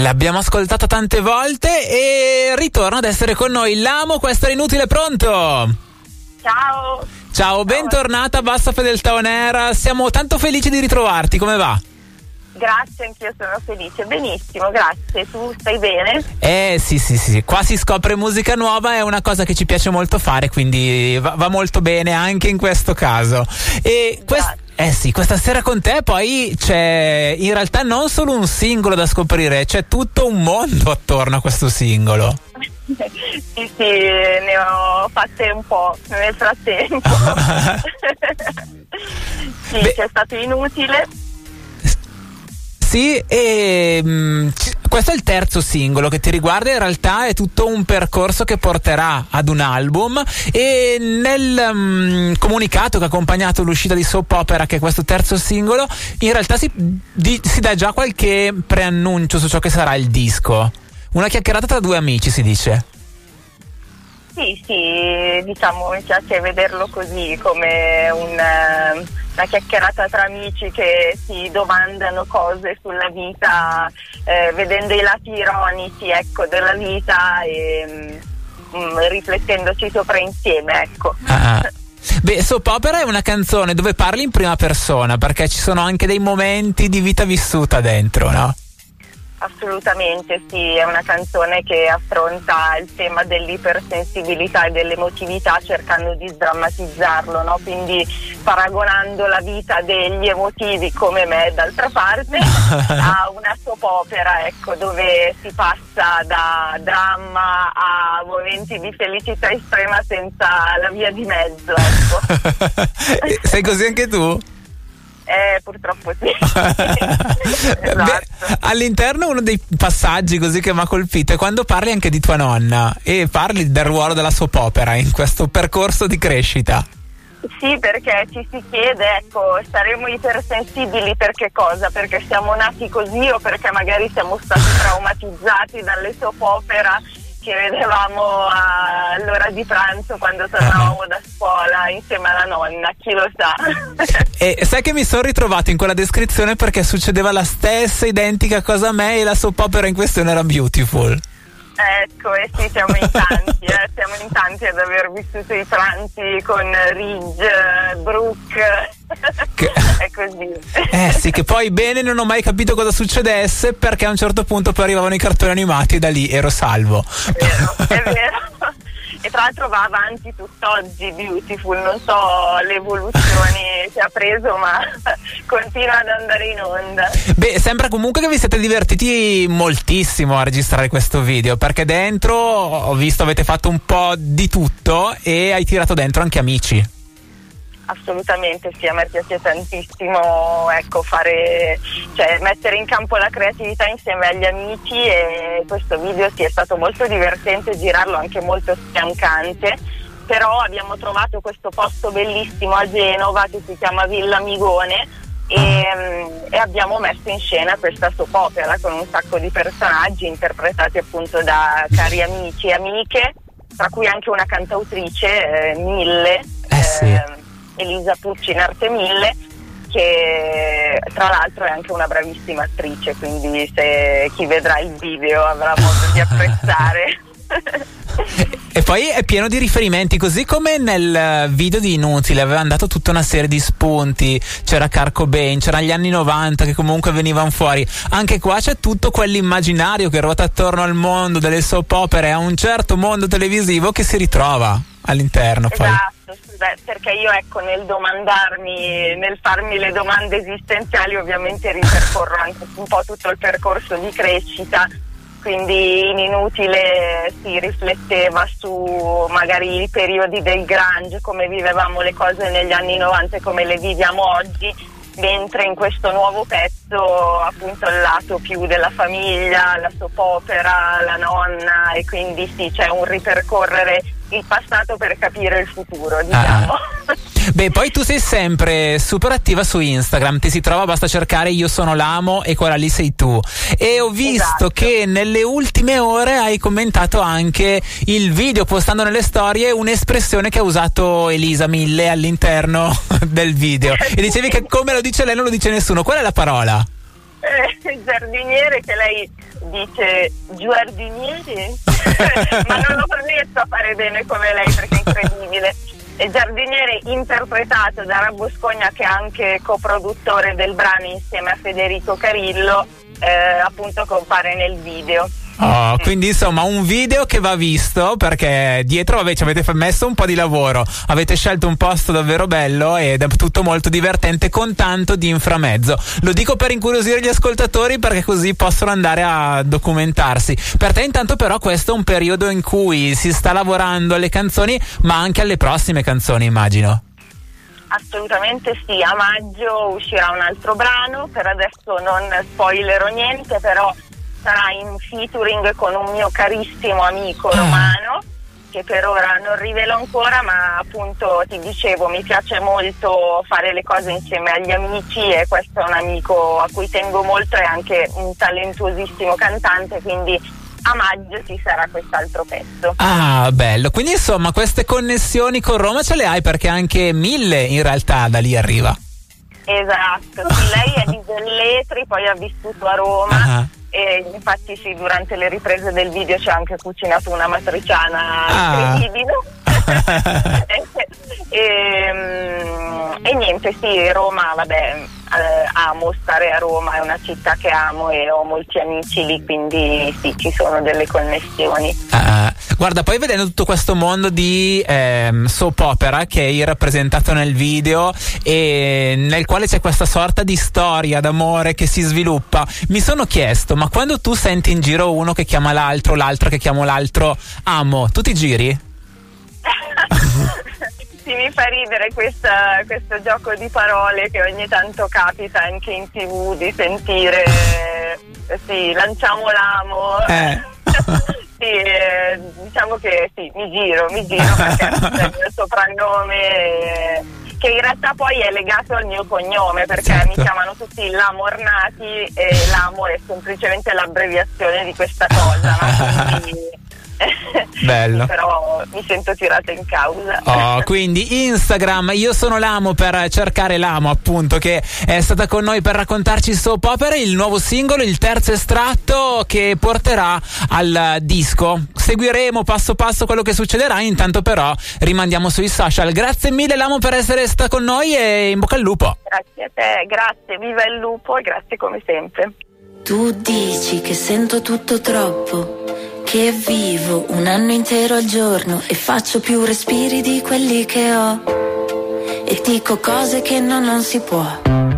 L'abbiamo ascoltata tante volte e ritorna ad essere con noi. L'amo, questo è inutile, pronto? Ciao. Ciao, bentornata a Bassa Fedeltà On Air. Siamo tanto felici di ritrovarti, come va? Grazie, anch'io sono felice. Benissimo, grazie. Tu stai bene? Eh sì, sì, sì. Qua si scopre musica nuova, è una cosa che ci piace molto fare, quindi va, va molto bene anche in questo caso. E quest- eh sì, questa sera con te poi c'è in realtà non solo un singolo da scoprire, c'è tutto un mondo attorno a questo singolo. sì, sì, ne ho fatte un po' nel frattempo. sì, Beh, c'è stato inutile sì, e mh, mm, questo è il terzo singolo che ti riguarda, in realtà è tutto un percorso che porterà ad un album e nel mm, comunicato che ha accompagnato l'uscita di Soap Opera, che è questo terzo singolo, in realtà si, di, si dà già qualche preannuncio su ciò che sarà il disco. Una chiacchierata tra due amici, si dice. Sì, sì, diciamo mi piace vederlo così come un una chiacchierata tra amici che si domandano cose sulla vita, eh, vedendo i lati ironici ecco, della vita e mh, mm, riflettendoci sopra insieme. Ecco. Ah. ah. Beh, Soap Opera è una canzone dove parli in prima persona perché ci sono anche dei momenti di vita vissuta dentro, no? Assolutamente sì, è una canzone che affronta il tema dell'ipersensibilità e dell'emotività cercando di sdrammatizzarlo, no? quindi paragonando la vita degli emotivi come me d'altra parte a una soap opera ecco, dove si passa da dramma a momenti di felicità estrema senza la via di mezzo. Ecco. Sei così anche tu? Eh, purtroppo sì. esatto. All'interno uno dei passaggi così che mi ha colpito è quando parli anche di tua nonna e parli del ruolo della soap opera in questo percorso di crescita. Sì, perché ci si chiede, ecco, saremo ipersensibili per che cosa? Perché siamo nati così o perché magari siamo stati traumatizzati dalle soap opera che vedevamo all'ora di pranzo quando tornavamo da scuola insieme alla nonna, chi lo sa. e sai che mi sono ritrovato in quella descrizione perché succedeva la stessa identica cosa a me e la soap opera in questione era Beautiful. Ecco, e sì, siamo in tanti, eh, siamo in tanti ad aver vissuto i pranzi con Ridge, Brooke. Che... È così. Eh sì, che poi bene non ho mai capito cosa succedesse perché a un certo punto poi arrivavano i cartoni animati e da lì ero salvo. È vero, è vero e tra l'altro va avanti tutt'oggi Beautiful, non so le evoluzioni che ha preso ma continua ad andare in onda. Beh, sembra comunque che vi siete divertiti moltissimo a registrare questo video perché dentro ho visto avete fatto un po' di tutto e hai tirato dentro anche amici. Assolutamente sì, a me piace tantissimo ecco, fare, cioè, mettere in campo la creatività insieme agli amici e questo video sì, è stato molto divertente, girarlo anche molto sfiancante, però abbiamo trovato questo posto bellissimo a Genova che si chiama Villa Migone e, e, abbiamo messo in scena questa soap opera con un sacco di personaggi interpretati appunto da cari amici e amiche, tra cui anche una cantautrice, eh, Mille. Eh sì. eh, Elisa Pucci in Arte Mille che tra l'altro è anche una bravissima attrice, quindi se chi vedrà il video avrà modo di apprezzare. e poi è pieno di riferimenti, così come nel video di Inutile avevano dato tutta una serie di spunti, c'era Carco Bain, c'era gli anni 90 che comunque venivano fuori. Anche qua c'è tutto quell'immaginario che ruota attorno al mondo delle soap opere, a un certo mondo televisivo che si ritrova all'interno. Esatto. Beh, perché io ecco nel domandarmi, nel farmi le domande esistenziali ovviamente ripercorro anche un po' tutto il percorso di crescita, quindi in inutile si rifletteva su magari i periodi del Grange, come vivevamo le cose negli anni 90 e come le viviamo oggi, mentre in questo nuovo pezzo appunto il lato più della famiglia, la soap opera, la nonna e quindi sì c'è un ripercorrere il passato per capire il futuro, ah. diciamo. Ah. Beh, poi tu sei sempre super attiva su Instagram, ti si trova, basta cercare Io sono l'amo e quella lì sei tu. E ho visto esatto. che nelle ultime ore hai commentato anche il video postando nelle storie un'espressione che ha usato Elisa Mille all'interno del video. E dicevi che come lo dice lei non lo dice nessuno. Qual è la parola? Eh, giardiniere che lei dice giardiniere? Ma non lo riesco a fare bene come lei perché è incredibile. Il giardiniere interpretato da Rabbo Scogna che è anche coproduttore del brano insieme a Federico Carillo eh, appunto compare nel video. Oh, quindi insomma un video che va visto perché dietro vabbè, ci avete messo un po' di lavoro, avete scelto un posto davvero bello ed è tutto molto divertente con tanto di inframezzo. Lo dico per incuriosire gli ascoltatori perché così possono andare a documentarsi. Per te intanto però questo è un periodo in cui si sta lavorando alle canzoni ma anche alle prossime canzoni immagino. Assolutamente sì, a maggio uscirà un altro brano, per adesso non spoilerò niente, però sarà in featuring con un mio carissimo amico ah. romano che per ora non rivelo ancora, ma appunto ti dicevo, mi piace molto fare le cose insieme agli amici e questo è un amico a cui tengo molto e anche un talentuosissimo cantante, quindi a maggio ci sarà quest'altro pezzo. Ah, bello. Quindi insomma queste connessioni con Roma ce le hai perché anche Mille in realtà da lì arriva. Esatto, lei è di Velletri, poi ha vissuto a Roma. Uh-huh e infatti sì, durante le riprese del video ci ha anche cucinato una matriciana ah. incredibile. e, ehm, e, niente, sì, Roma, vabbè, eh, amo stare a Roma, è una città che amo e ho molti amici lì, quindi sì, ci sono delle connessioni. Uh, guarda, poi vedendo tutto questo mondo di ehm, soap opera che hai rappresentato nel video e nel quale c'è questa sorta di storia d'amore che si sviluppa, mi sono chiesto, ma quando tu senti in giro uno che chiama l'altro, l'altro che chiama l'altro, amo, tu ti giri? sì, mi fa ridere questa, questo gioco di parole che ogni tanto capita anche in tv di sentire, sì, lanciamo l'amo. Eh. sì, eh, diciamo che sì, mi giro, mi giro perché è il mio soprannome che in realtà poi è legato al mio cognome perché certo. mi chiamano tutti Lamornati e l'amo è semplicemente l'abbreviazione di questa cosa. No? Quindi, Bello. Però mi sento tirata in causa. Oh, quindi Instagram, io sono l'amo per cercare l'amo, appunto, che è stata con noi per raccontarci soap opera, il nuovo singolo, il terzo estratto che porterà al disco. Seguiremo passo passo quello che succederà, intanto però rimandiamo sui social. Grazie mille l'amo per essere stata con noi e in bocca al lupo. Grazie a te, grazie, viva il lupo e grazie come sempre. Tu dici che sento tutto troppo che vivo un anno intero al giorno e faccio più respiri di quelli che ho. E dico cose che no, non si può.